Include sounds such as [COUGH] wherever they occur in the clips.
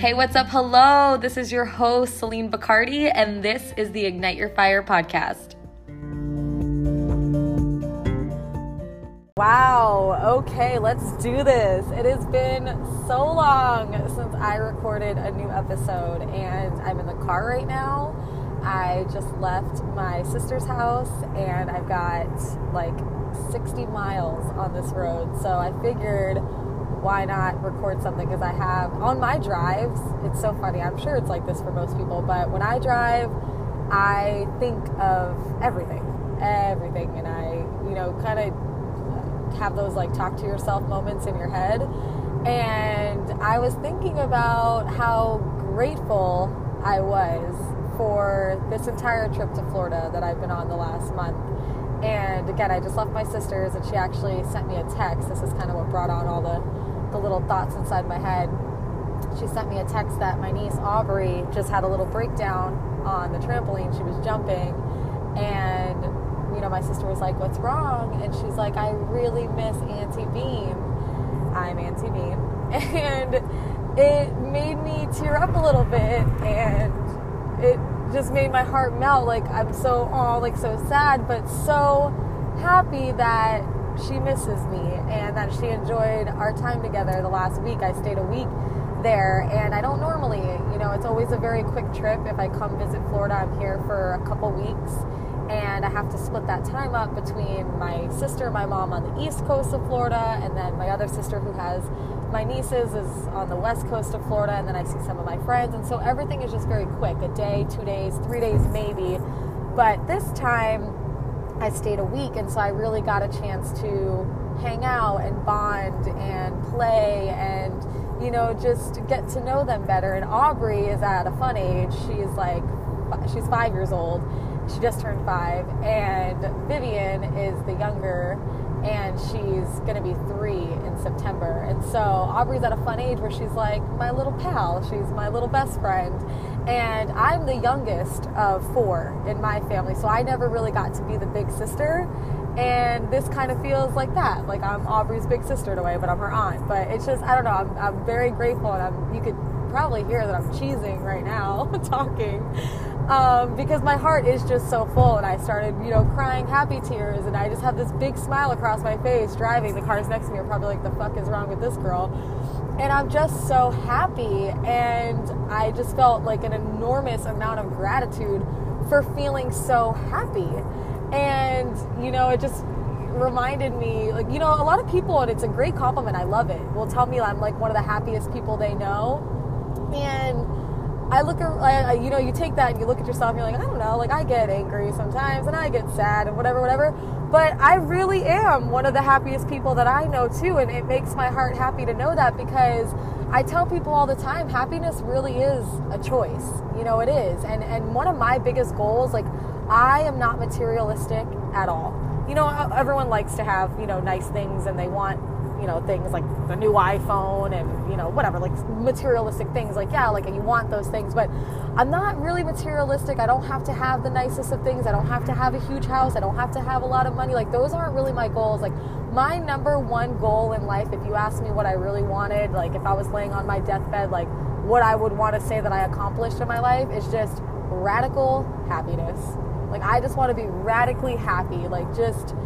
Hey, what's up? Hello, this is your host, Celine Bacardi, and this is the Ignite Your Fire podcast. Wow, okay, let's do this. It has been so long since I recorded a new episode, and I'm in the car right now. I just left my sister's house, and I've got like 60 miles on this road, so I figured why not record something because I have on my drives. It's so funny. I'm sure it's like this for most people, but when I drive, I think of everything, everything, and I, you know, kind of have those like talk to yourself moments in your head. And I was thinking about how grateful I was for this entire trip to Florida that I've been on the last month. And again, I just left my sister's and she actually sent me a text. This is kind of what brought on all the, the little thoughts inside my head. She sent me a text that my niece Aubrey just had a little breakdown on the trampoline. She was jumping and you know, my sister was like, What's wrong? And she's like, I really miss Auntie Beam. I'm Auntie Beam. [LAUGHS] And it made me tear up a little bit and it just made my heart melt. Like, I'm so, oh, like so sad, but so happy that she misses me and that she enjoyed our time together the last week. I stayed a week there and I don't normally, you know, it's always a very quick trip. If I come visit Florida, I'm here for a couple weeks and I have to split that time up between my sister, my mom on the east coast of Florida, and then my other sister who has my nieces is on the west coast of Florida, and then I see some of my friends, and so everything is just very quick a day, two days, three days, maybe. But this time I stayed a week, and so I really got a chance to hang out and bond and play and you know just get to know them better. And aubrey is at a fun age. She's like she's five years old. She just turned five, and Vivian is the younger, and she's gonna be three in September. And so Aubrey's at a fun age where she's like my little pal, she's my little best friend, and I'm the youngest of four in my family, so I never really got to be the big sister. And this kind of feels like that, like I'm Aubrey's big sister in a way, but I'm her aunt. But it's just I don't know. I'm, I'm very grateful, and I'm you could probably hear that I'm cheesing right now [LAUGHS] talking um, because my heart is just so full and I started, you know, crying happy tears and I just have this big smile across my face driving. The cars next to me are probably like, the fuck is wrong with this girl? And I'm just so happy and I just felt like an enormous amount of gratitude for feeling so happy. And, you know, it just reminded me, like, you know, a lot of people, and it's a great compliment, I love it, will tell me I'm like one of the happiest people they know. And I look, at, you know, you take that and you look at yourself and you're like, I don't know, like I get angry sometimes and I get sad and whatever, whatever. But I really am one of the happiest people that I know too. And it makes my heart happy to know that because I tell people all the time, happiness really is a choice. You know, it is. And, and one of my biggest goals, like, I am not materialistic at all. You know, everyone likes to have, you know, nice things and they want you know things like the new iphone and you know whatever like materialistic things like yeah like you want those things but i'm not really materialistic. I don't have to have the nicest of things. I don't have to have a huge house. I don't have to have a lot of money. Like those aren't really my goals. Like my number one goal in life if you ask me what i really wanted like if i was laying on my deathbed like what i would want to say that i accomplished in my life is just radical happiness. Like i just want to be radically happy. Like just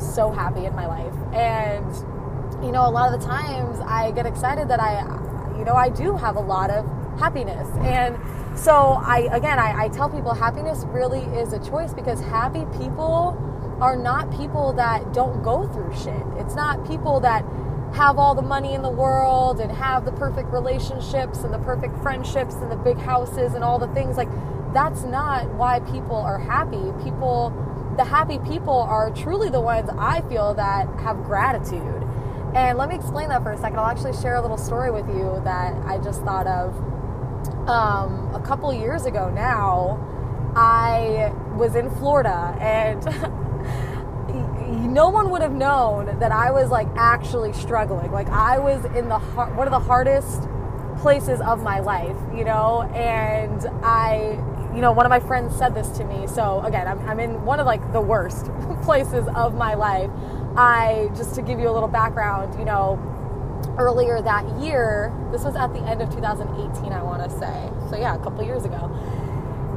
so happy in my life. And, you know, a lot of the times I get excited that I, you know, I do have a lot of happiness. And so I, again, I, I tell people happiness really is a choice because happy people are not people that don't go through shit. It's not people that have all the money in the world and have the perfect relationships and the perfect friendships and the big houses and all the things like that's not why people are happy. People the happy people are truly the ones I feel that have gratitude. And let me explain that for a second. I'll actually share a little story with you that I just thought of. Um, a couple years ago now, I was in Florida and [LAUGHS] no one would have known that I was like actually struggling. Like I was in the one of the hardest places of my life, you know, and I you know, one of my friends said this to me. So again, I'm, I'm in one of like the worst [LAUGHS] places of my life. I just to give you a little background, you know, earlier that year, this was at the end of 2018, I want to say. So, yeah, a couple years ago.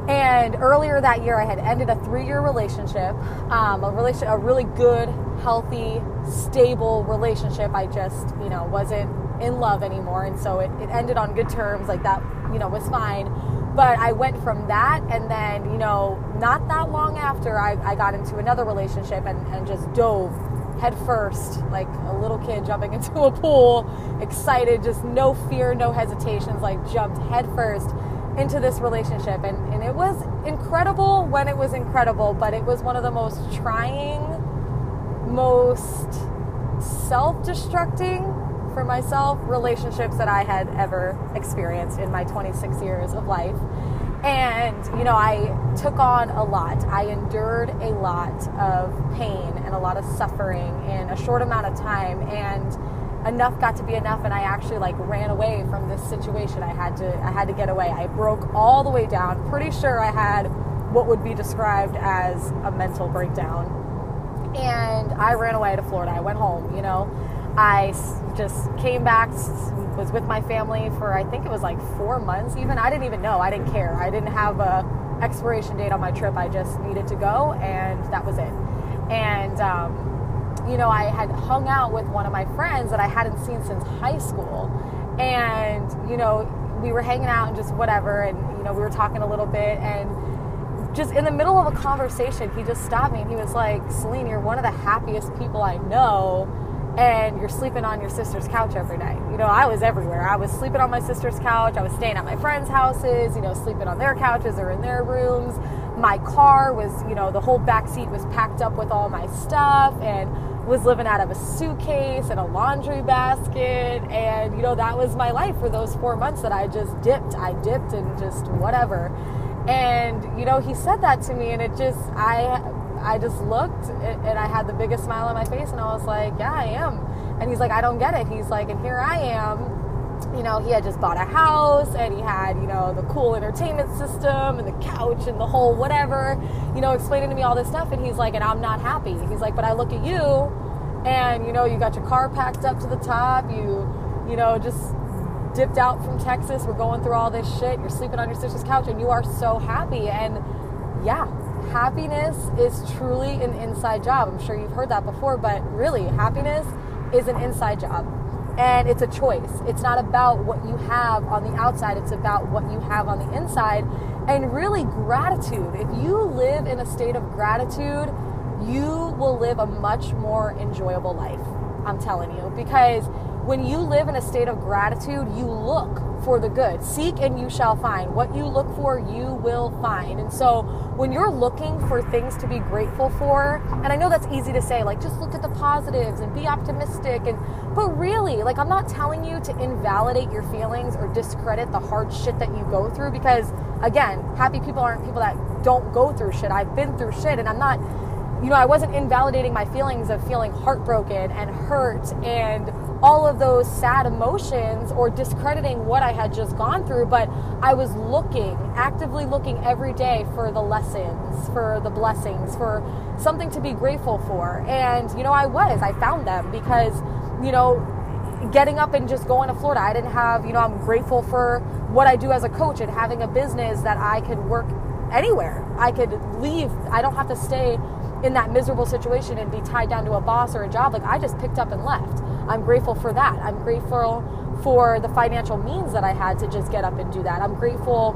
And earlier that year, I had ended a three-year relationship, um, a relation, a really good, healthy, stable relationship. I just, you know, wasn't in love anymore, and so it, it ended on good terms. Like that, you know, was fine. But I went from that, and then, you know, not that long after, I, I got into another relationship and, and just dove head first, like a little kid jumping [LAUGHS] into a pool, excited, just no fear, no hesitations, like jumped head first into this relationship. And, and it was incredible when it was incredible, but it was one of the most trying, most self destructing for myself relationships that I had ever experienced in my 26 years of life. And, you know, I took on a lot. I endured a lot of pain and a lot of suffering in a short amount of time. And enough got to be enough and I actually like ran away from this situation. I had to I had to get away. I broke all the way down. Pretty sure I had what would be described as a mental breakdown. And I ran away to Florida. I went home, you know. I just came back, was with my family for I think it was like four months. Even I didn't even know. I didn't care. I didn't have a expiration date on my trip. I just needed to go, and that was it. And um, you know, I had hung out with one of my friends that I hadn't seen since high school, and you know, we were hanging out and just whatever, and you know, we were talking a little bit, and just in the middle of a conversation, he just stopped me and he was like, "Celine, you're one of the happiest people I know." And you're sleeping on your sister's couch every night. You know, I was everywhere. I was sleeping on my sister's couch. I was staying at my friends' houses, you know, sleeping on their couches or in their rooms. My car was, you know, the whole back seat was packed up with all my stuff and was living out of a suitcase and a laundry basket. And, you know, that was my life for those four months that I just dipped. I dipped and just whatever. And, you know, he said that to me and it just, I, I just looked and I had the biggest smile on my face and I was like, yeah, I am. And he's like, I don't get it. He's like, and here I am. You know, he had just bought a house and he had, you know, the cool entertainment system and the couch and the whole whatever, you know, explaining to me all this stuff. And he's like, and I'm not happy. He's like, but I look at you and, you know, you got your car packed up to the top. You, you know, just dipped out from Texas. We're going through all this shit. You're sleeping on your sister's couch and you are so happy. And yeah, happiness is truly an inside job. I'm sure you've heard that before, but really, happiness is an inside job. And it's a choice. It's not about what you have on the outside, it's about what you have on the inside. And really, gratitude. If you live in a state of gratitude, you will live a much more enjoyable life. I'm telling you. Because when you live in a state of gratitude, you look for the good. Seek and you shall find. What you look for, you will find. And so when you're looking for things to be grateful for, and I know that's easy to say, like just look at the positives and be optimistic and but really, like I'm not telling you to invalidate your feelings or discredit the hard shit that you go through because again, happy people aren't people that don't go through shit. I've been through shit and I'm not you know, I wasn't invalidating my feelings of feeling heartbroken and hurt and all of those sad emotions or discrediting what I had just gone through, but I was looking, actively looking every day for the lessons, for the blessings, for something to be grateful for. And, you know, I was, I found them because, you know, getting up and just going to Florida, I didn't have, you know, I'm grateful for what I do as a coach and having a business that I could work anywhere. I could leave, I don't have to stay in that miserable situation and be tied down to a boss or a job. Like I just picked up and left. I'm grateful for that. I'm grateful for the financial means that I had to just get up and do that. I'm grateful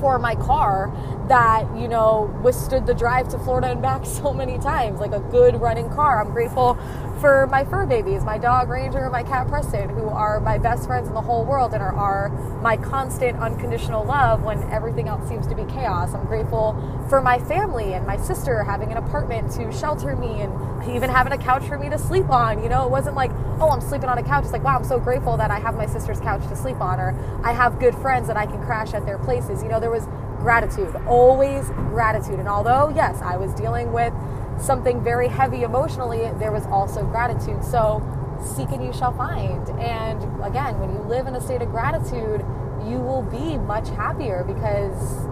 for my car that, you know, withstood the drive to Florida and back [LAUGHS] so many times, like a good running car. I'm grateful for my fur babies, my dog Ranger and my cat Preston, who are my best friends in the whole world and are, are my constant unconditional love when everything else seems to be chaos. I'm grateful for my family and my sister having an apartment to shelter me and even having a couch for me to sleep on. You know, it wasn't like, oh, I'm sleeping on a couch. It's like, wow, I'm so grateful that I have my sister's couch to sleep on, or I have good friends that I can crash at their places. You know, there was gratitude, always gratitude. And although, yes, I was dealing with something very heavy emotionally, there was also gratitude. So seek and you shall find. And again, when you live in a state of gratitude, you will be much happier because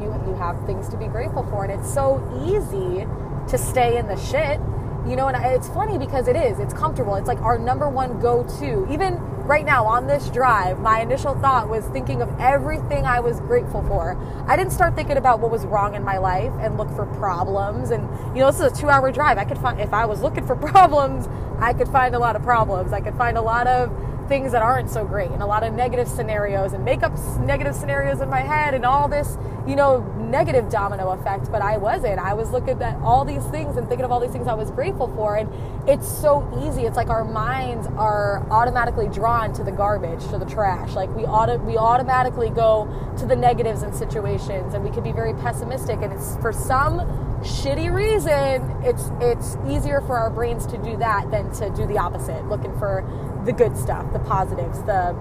you you have things to be grateful for. And it's so easy to stay in the shit. You know, and it's funny because it is. It's comfortable. It's like our number one go to. Even right now on this drive, my initial thought was thinking of everything I was grateful for. I didn't start thinking about what was wrong in my life and look for problems. And, you know, this is a two hour drive. I could find, if I was looking for [LAUGHS] problems, I could find a lot of problems. I could find a lot of things that aren't so great and a lot of negative scenarios and make up negative scenarios in my head and all this, you know, negative domino effect. But I wasn't. I was looking at all these things and thinking of all these things I was grateful for. And it's so easy. It's like our minds are automatically drawn to the garbage, to the trash. Like we auto, we automatically go to the negatives in situations and we can be very pessimistic. And it's for some shitty reason, it's it's easier for our brains to do that than to do the opposite, looking for the good stuff, the positives, the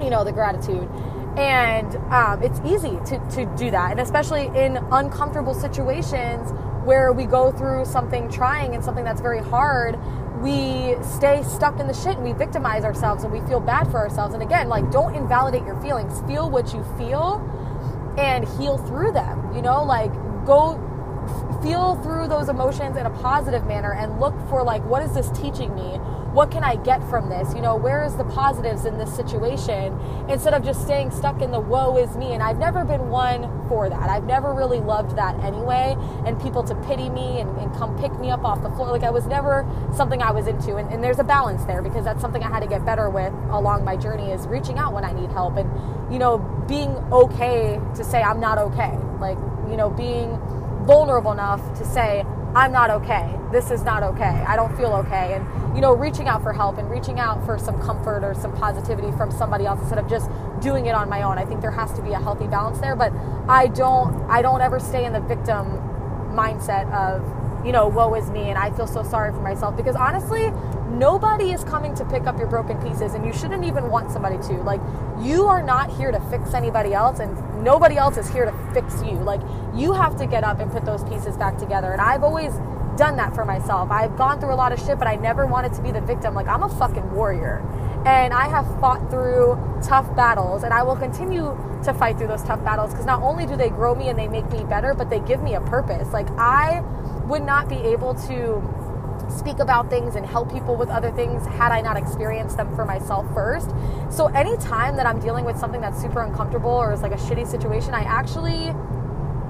you know, the gratitude. And um, it's easy to, to do that. And especially in uncomfortable situations where we go through something trying and something that's very hard, we stay stuck in the shit and we victimize ourselves and we feel bad for ourselves. And again, like, don't invalidate your feelings. Feel what you feel and heal through them. You know, like, go feel through those emotions in a positive manner and look for, like, what is this teaching me? what can I get from this? You know, where is the positives in this situation instead of just staying stuck in the woe is me. And I've never been one for that. I've never really loved that anyway. And people to pity me and, and come pick me up off the floor. Like I was never something I was into. And, and there's a balance there because that's something I had to get better with along my journey is reaching out when I need help and, you know, being okay to say I'm not okay. Like, you know, being vulnerable enough to say, I'm not okay. This is not okay. I don't feel okay. And, you know, reaching out for help and reaching out for some comfort or some positivity from somebody else instead of just doing it on my own. I think there has to be a healthy balance there, but I don't I don't ever stay in the victim mindset of, you know, woe is me and I feel so sorry for myself because honestly, nobody is coming to pick up your broken pieces and you shouldn't even want somebody to. Like you are not here to fix anybody else and nobody else is here to fix you. Like you have to get up and put those pieces back together. And I've always done that for myself. I've gone through a lot of shit, but I never wanted to be the victim. Like I'm a fucking warrior. And I have fought through tough battles and I will continue to fight through those tough battles because not only do they grow me and they make me better, but they give me a purpose. Like I would not be able to speak about things and help people with other things had I not experienced them for myself first. So anytime that I'm dealing with something that's super uncomfortable or is like a shitty situation, I actually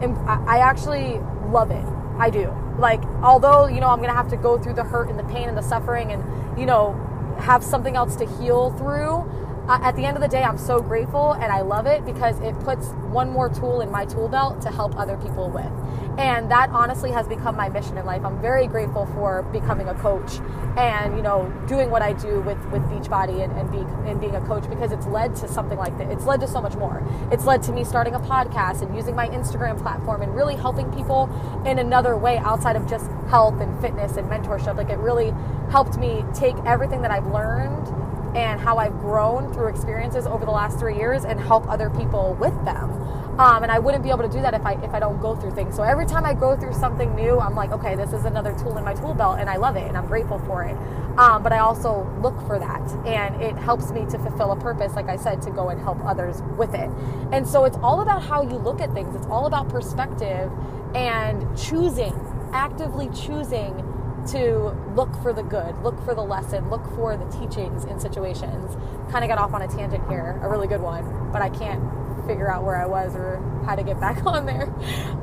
am, I actually love it. I do. Like although, you know, I'm going to have to go through the hurt and the pain and the suffering and, you know, have something else to heal through, uh, at the end of the day, I'm so grateful and I love it because it puts one more tool in my tool belt to help other people with. And that honestly has become my mission in life. I'm very grateful for becoming a coach and, you know, doing what I do with, with Beachbody and, and, be, and being a coach because it's led to something like that. It's led to so much more. It's led to me starting a podcast and using my Instagram platform and really helping people in another way outside of just health and fitness and mentorship. Like it really helped me take everything that I've learned and how I've grown through experiences over the last three years and help other people with them. Um, and I wouldn't be able to do that if I if I don't go through things. So every time I go through something new, I'm like, okay, this is another tool in my tool belt, and I love it, and I'm grateful for it. Um, but I also look for that, and it helps me to fulfill a purpose, like I said, to go and help others with it. And so it's all about how you look at things. It's all about perspective and choosing, actively choosing to look for the good, look for the lesson, look for the teachings in situations. Kind of got off on a tangent here, a really good one, but I can't figure out where I was or how to get back [LAUGHS] on there.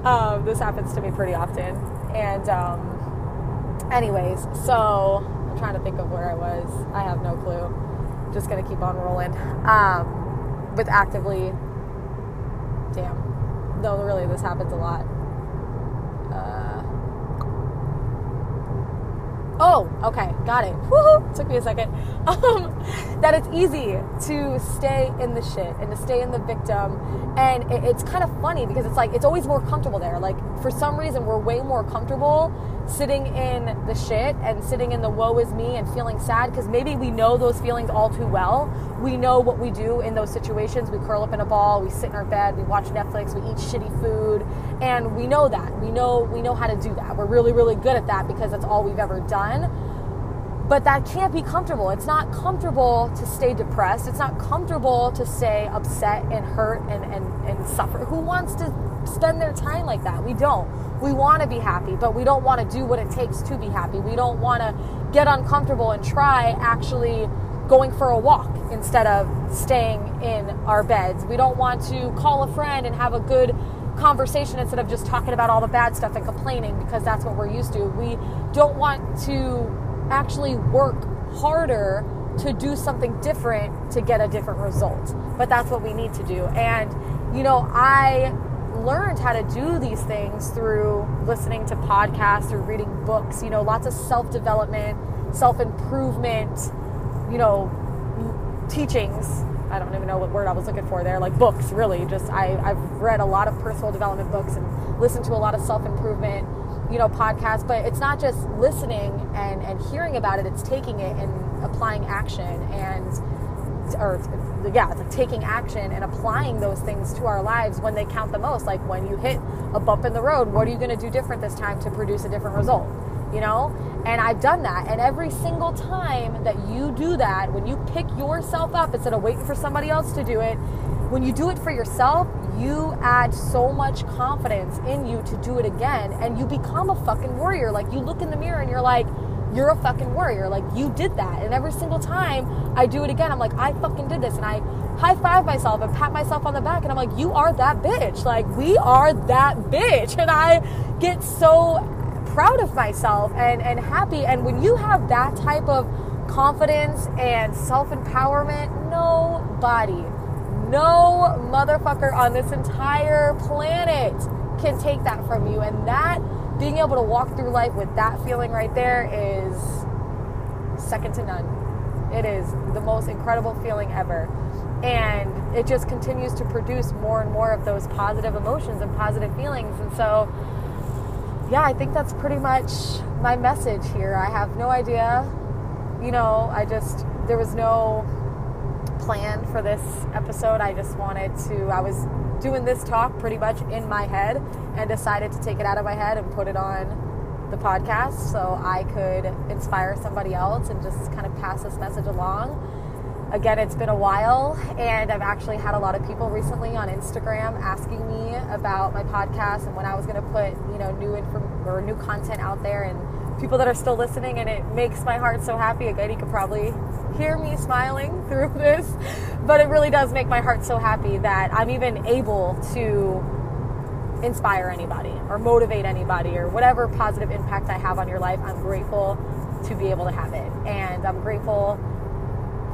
Um, this happens to me pretty often. And, um, anyways, so I'm trying to think of where I was. I have no clue. Just gonna keep on rolling. Um, with actively, damn. No, really, this happens a lot. Oh, okay, got it. Woo-hoo, took me a second. [LAUGHS] Um, that it's easy to stay in the shit and to stay in the victim. And it, it's kind of funny because it's like, it's always more comfortable there. Like, for some reason, we're way more comfortable sitting in the shit and sitting in the woe is me and feeling sad because maybe we know those feelings all too well. We know what we do in those situations. We curl up in a ball, we sit in our bed, we watch Netflix, we eat shitty food, and we know that. We know we know how to do that. We're really really good at that because that's all we've ever done. But that can't be comfortable. It's not comfortable to stay depressed. It's not comfortable to stay upset and hurt and, and, and suffer. Who wants to spend their time like that. We don't. We want to be happy, but we don't want to do what it takes to be happy. We don't want to get uncomfortable and try actually going for a walk instead of staying in our beds. We don't want to call a friend and have a good conversation instead of just talking about all the bad stuff and complaining because that's what we're used to. We don't want to actually work harder to do something different to get a different result. But that's what we need to do. And, you know, I learned how to do these things through listening to podcasts or reading books, you know, lots of self development, self improvement, you know, teachings. I don't even know what word I was looking for there, like books, really. Just I, I've read a lot of personal development books and listened to a lot of self improvement, you know, podcasts. But it's not just listening and, and hearing about it, it's taking it and applying action and or yeah, it's like taking action and applying those things to our lives when they count the most. Like when you hit a bump in the road, what are you going to do different this time to produce a different result? You know? And I've done that. And every single time that you do that, when you pick yourself up instead of waiting for somebody else to do it, when you do it for yourself, you add so much confidence in you to do it again and you become a fucking warrior. Like you look in the mirror and you're like, you're a fucking warrior. Like you did that. And every single time I do it again, I'm like, I fucking did this. And I high five myself and pat myself on the back. And I'm like, you are that bitch. Like we are that bitch. And I get so proud of myself and, and happy. And when you have that type of confidence and self empowerment, nobody, no motherfucker on this entire planet can take that from you. And that, being able to walk through life with that feeling right there is second to none. It is the most incredible feeling ever. And it just continues to produce more and more of those positive emotions and positive feelings. And so, yeah, I think that's pretty much my message here. I have no idea. You know, I just, there was no plan for this episode. I just wanted to, I was doing this talk pretty much in my head and decided to take it out of my head and put it on the podcast so I could inspire somebody else and just kind of pass this message along. Again, it's been a while, and I've actually had a lot of people recently on Instagram asking me about my podcast and when I was going to put, you know, new inform- or new content out there, and people that are still listening, and it makes my heart so happy. Again, you could probably hear me smiling [LAUGHS] through this, but it really does make my heart so happy that I'm even able to inspire anybody or motivate anybody or whatever positive impact I have on your life. I'm grateful to be able to have it, and I'm grateful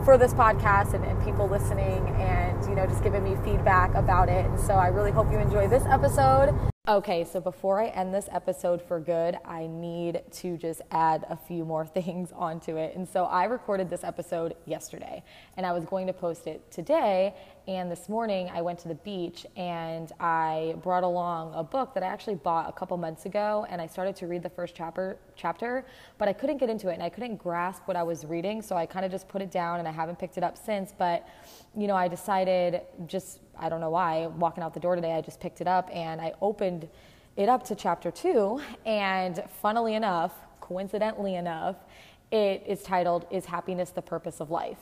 for this podcast and, and, people listening and you know just giving me feedback about it and so i really hope you enjoy this episode Okay, so before I end this episode for good, I need to just add a few more [LAUGHS] things onto it. And so I recorded this episode yesterday and I was going to post it today. And this morning I went to the beach and I brought along a book that I actually bought a couple months ago and I started to read the first chapter chapter, but I couldn't get into it and I couldn't grasp what I was reading, so I kind of just put it down and I haven't picked it up since, but you know, I decided just I don't know why, walking out the door today, I just picked it up and I opened it up to chapter two. And funnily enough, coincidentally enough, it is titled, Is Happiness the Purpose of Life?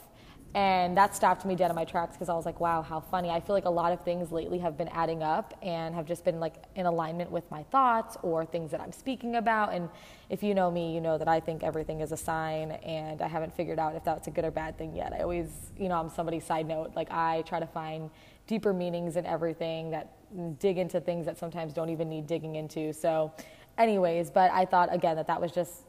And that stopped me dead in my tracks because I was like, wow, how funny. I feel like a lot of things lately have been adding up and have just been like in alignment with my thoughts or things that I'm speaking about. And if you know me, you know that I think everything is a sign and I haven't figured out if that's a good or bad thing yet. I always, you know, I'm somebody's side note. Like I try to find deeper meanings in everything that mm, dig into things that sometimes don't even need digging into. So, anyways, but I thought again that that was just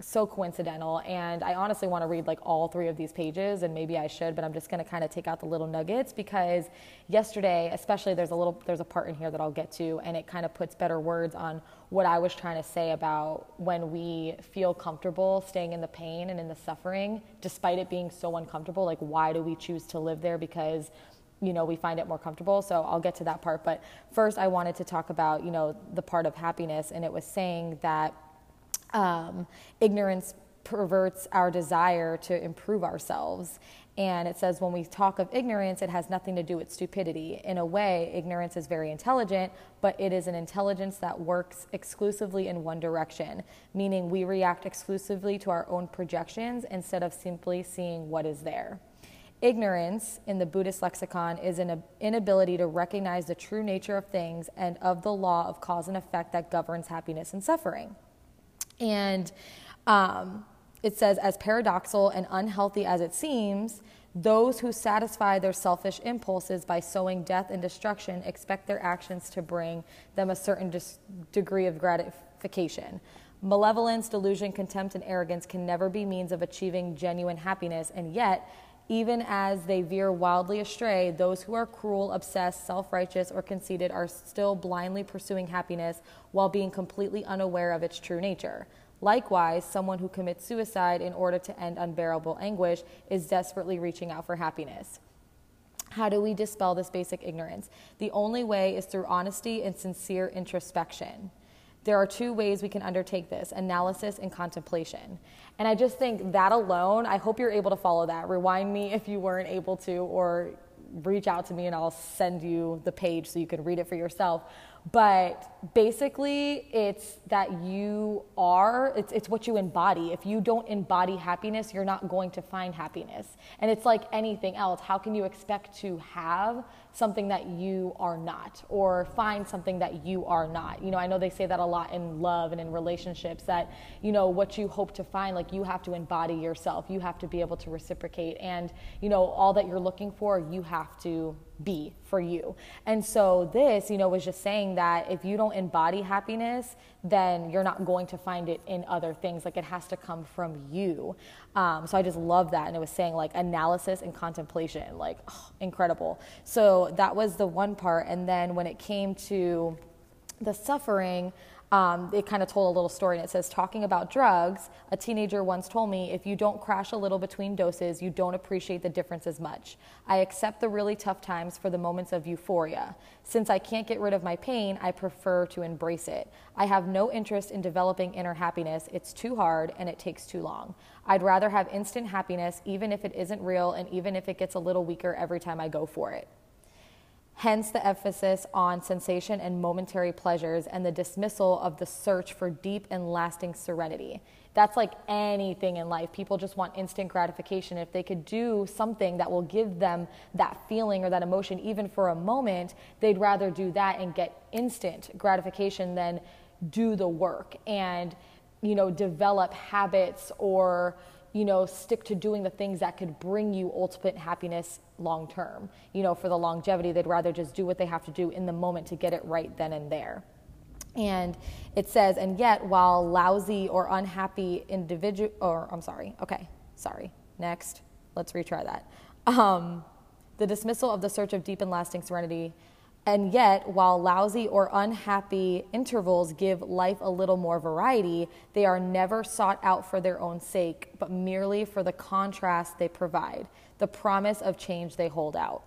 so coincidental and i honestly want to read like all three of these pages and maybe i should but i'm just going to kind of take out the little nuggets because yesterday especially there's a little there's a part in here that i'll get to and it kind of puts better words on what i was trying to say about when we feel comfortable staying in the pain and in the suffering despite it being so uncomfortable like why do we choose to live there? Because you know we find it more comfortable so i'll get to that part. But first i wanted to talk about you know the part of happiness and it was saying that um, ignorance perverts our desire to improve ourselves and it says when we talk of ignorance, it has nothing to do with stupidity. In a way, ignorance is very intelligent, but it is an intelligence that works exclusively in one direction, meaning we react exclusively to our own projections instead of simply seeing what is there Ignorance in the Buddhist lexicon is an inability to recognize the true nature of things and of the law of cause and effect that governs happiness and suffering. And um, it says, as paradoxical and unhealthy as it seems, those who satisfy their selfish impulses by sowing death and destruction expect their actions to bring them a certain dis- degree of gratification. Malevolence, delusion, contempt, and arrogance can never be means of achieving genuine happiness, and yet, even as they veer wildly astray, those who are cruel, obsessed, self righteous, or conceited are still blindly pursuing happiness while being completely unaware of its true nature. Likewise, someone who commits suicide in order to end unbearable anguish is desperately reaching out for happiness. How do we dispel this basic ignorance? The only way is through honesty and sincere introspection. There are two ways we can undertake this analysis and contemplation. And I just think that alone, I hope you're able to follow that. Rewind me if you weren't able to, or reach out to me and I'll send you the page so you can read it for yourself. But basically, it's that you are, it's, it's what you embody. If you don't embody happiness, you're not going to find happiness. And it's like anything else. How can you expect to have something that you are not or find something that you are not? You know, I know they say that a lot in love and in relationships that, you know, what you hope to find, like you have to embody yourself. You have to be able to reciprocate. And, you know, all that you're looking for, you have to be for you. And so this, you know, was just saying that if you don't embody happiness, then you're not going to find it in other things. Like it has to come from you. Um, so I just love that. And it was saying like analysis and contemplation, like oh, incredible. So that was the one part. And then when it came to the suffering, um, it kind of told a little story and it says talking about drugs a teenager once told me if you don't crash a little between doses you don't appreciate the difference as much. I accept the really tough times for the moments of euphoria. Since i can't get rid of my pain i prefer to embrace it. I have no interest in developing inner happiness. It's too hard and it takes too long. I'd rather have instant happiness even if it isn't real and even if it gets a little weaker every time i go for it hence the emphasis on sensation and momentary pleasures and the dismissal of the search for deep and lasting serenity. That's like anything in life. People just want instant gratification. If they could do something that will give them that feeling or that emotion, even for a moment, they'd rather do that and get instant gratification than do the work and, you know, develop habits or you know, stick to doing the things that could bring you ultimate happiness long term. You know, for the longevity, they'd rather just do what they have to do in the moment to get it right then and there. And it says, and yet, while lousy or unhappy individual, or I'm sorry, okay, sorry, next, let's retry that. Um, the dismissal of the search of deep and lasting serenity and yet, while lousy or unhappy intervals give life a little more variety, they are never sought out for their own sake, but merely for the contrast they provide, the promise of change they hold out.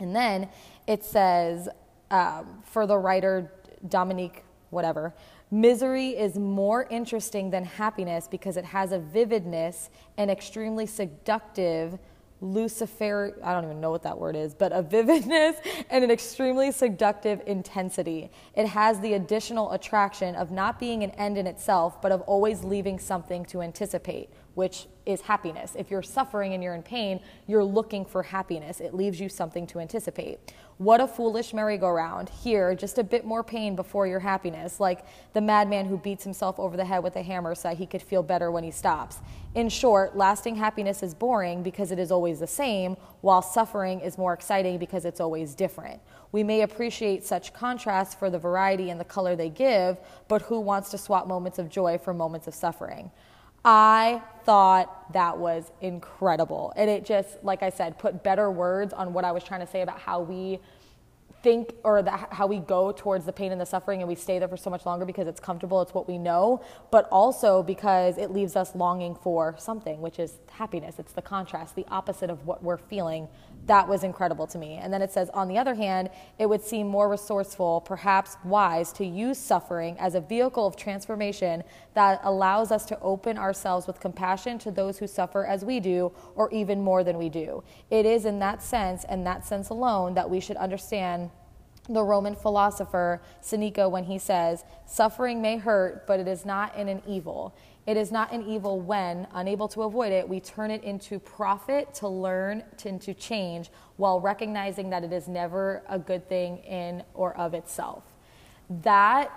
And then it says, um, for the writer Dominique, whatever, misery is more interesting than happiness because it has a vividness and extremely seductive Lucifer, I don't even know what that word is, but a vividness [LAUGHS] and an extremely seductive intensity. It has the additional attraction of not being an end in itself, but of always leaving something to anticipate, which is happiness. If you're suffering and you're in pain, you're looking for happiness. It leaves you something to anticipate. What a foolish merry-go-round. Here, just a bit more pain before your happiness, like the madman who beats himself over the head with a hammer so he could feel better when he stops. In short, lasting happiness is boring because it is always the same, while suffering is more exciting because it's always different. We may appreciate such contrasts for the variety and the color they give, but who wants to swap moments of joy for moments of suffering? I thought that was incredible. And it just, like I said, put better words on what I was trying to say about how we think or the, how we go towards the pain and the suffering and we stay there for so much longer because it's comfortable, it's what we know, but also because it leaves us longing for something, which is happiness. It's the contrast, the opposite of what we're feeling that was incredible to me. And then it says, on the other hand, it would seem more resourceful, perhaps wise, to use suffering as a vehicle of transformation that allows us to open ourselves with compassion to those who suffer as we do, or even more than we do. It is in that sense, and that sense alone, that we should understand the Roman philosopher Seneca when he says, Suffering may hurt, but it is not in an evil. It is not an evil when, unable to avoid it, we turn it into profit to learn, to, change, while recognizing that it is never a good thing in or of itself. That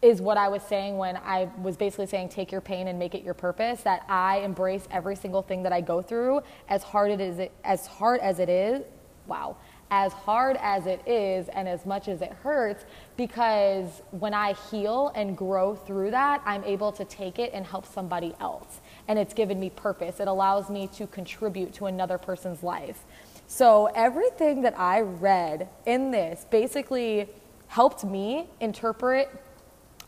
is what I was saying when I was basically saying take your pain and make it your purpose that I embrace every single thing that I go through as hard it is as hard as it is wow as hard as it is and as much as it hurts because when I heal and grow through that I'm able to take it and help somebody else. And it's given me purpose. It allows me to contribute to another person's life. So everything that I read in this basically helped me interpret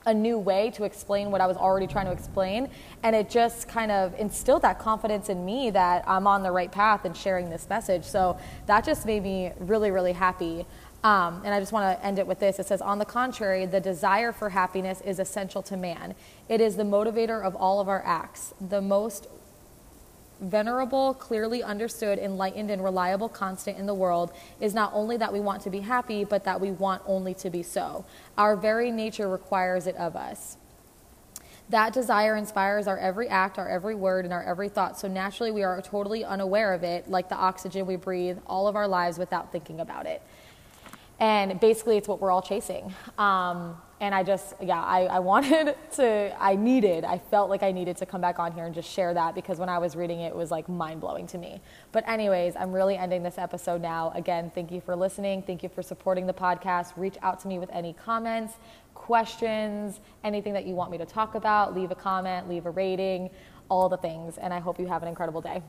a new way to explain what I was already trying to explain. And it just kind of instilled that confidence in me that I'm on the right path and sharing this message. So that just made me really, really happy. Um, and I just want to end it with this. It says, On the contrary, the desire for happiness is essential to man. It is the motivator of all of our acts. The most venerable, clearly understood, enlightened, and reliable constant in the world is not only that we want to be happy, but that we want only to be so. Our very nature requires it of us. That desire inspires our every act, our every word, and our every thought. So naturally, we are totally unaware of it, like the oxygen we breathe all of our lives without thinking about it. And basically, it's what we're all chasing. Um, and I just, yeah, I, I wanted [LAUGHS] to, I needed, I felt like I needed to come back on here and just share that because when I was reading it, it was like mind blowing to me. But, anyways, I'm really ending this episode now. Again, thank you for listening. Thank you for supporting the podcast. Reach out to me with any comments, questions, anything that you want me to talk about. Leave a comment, leave a rating, all the things. And I hope you have an incredible day.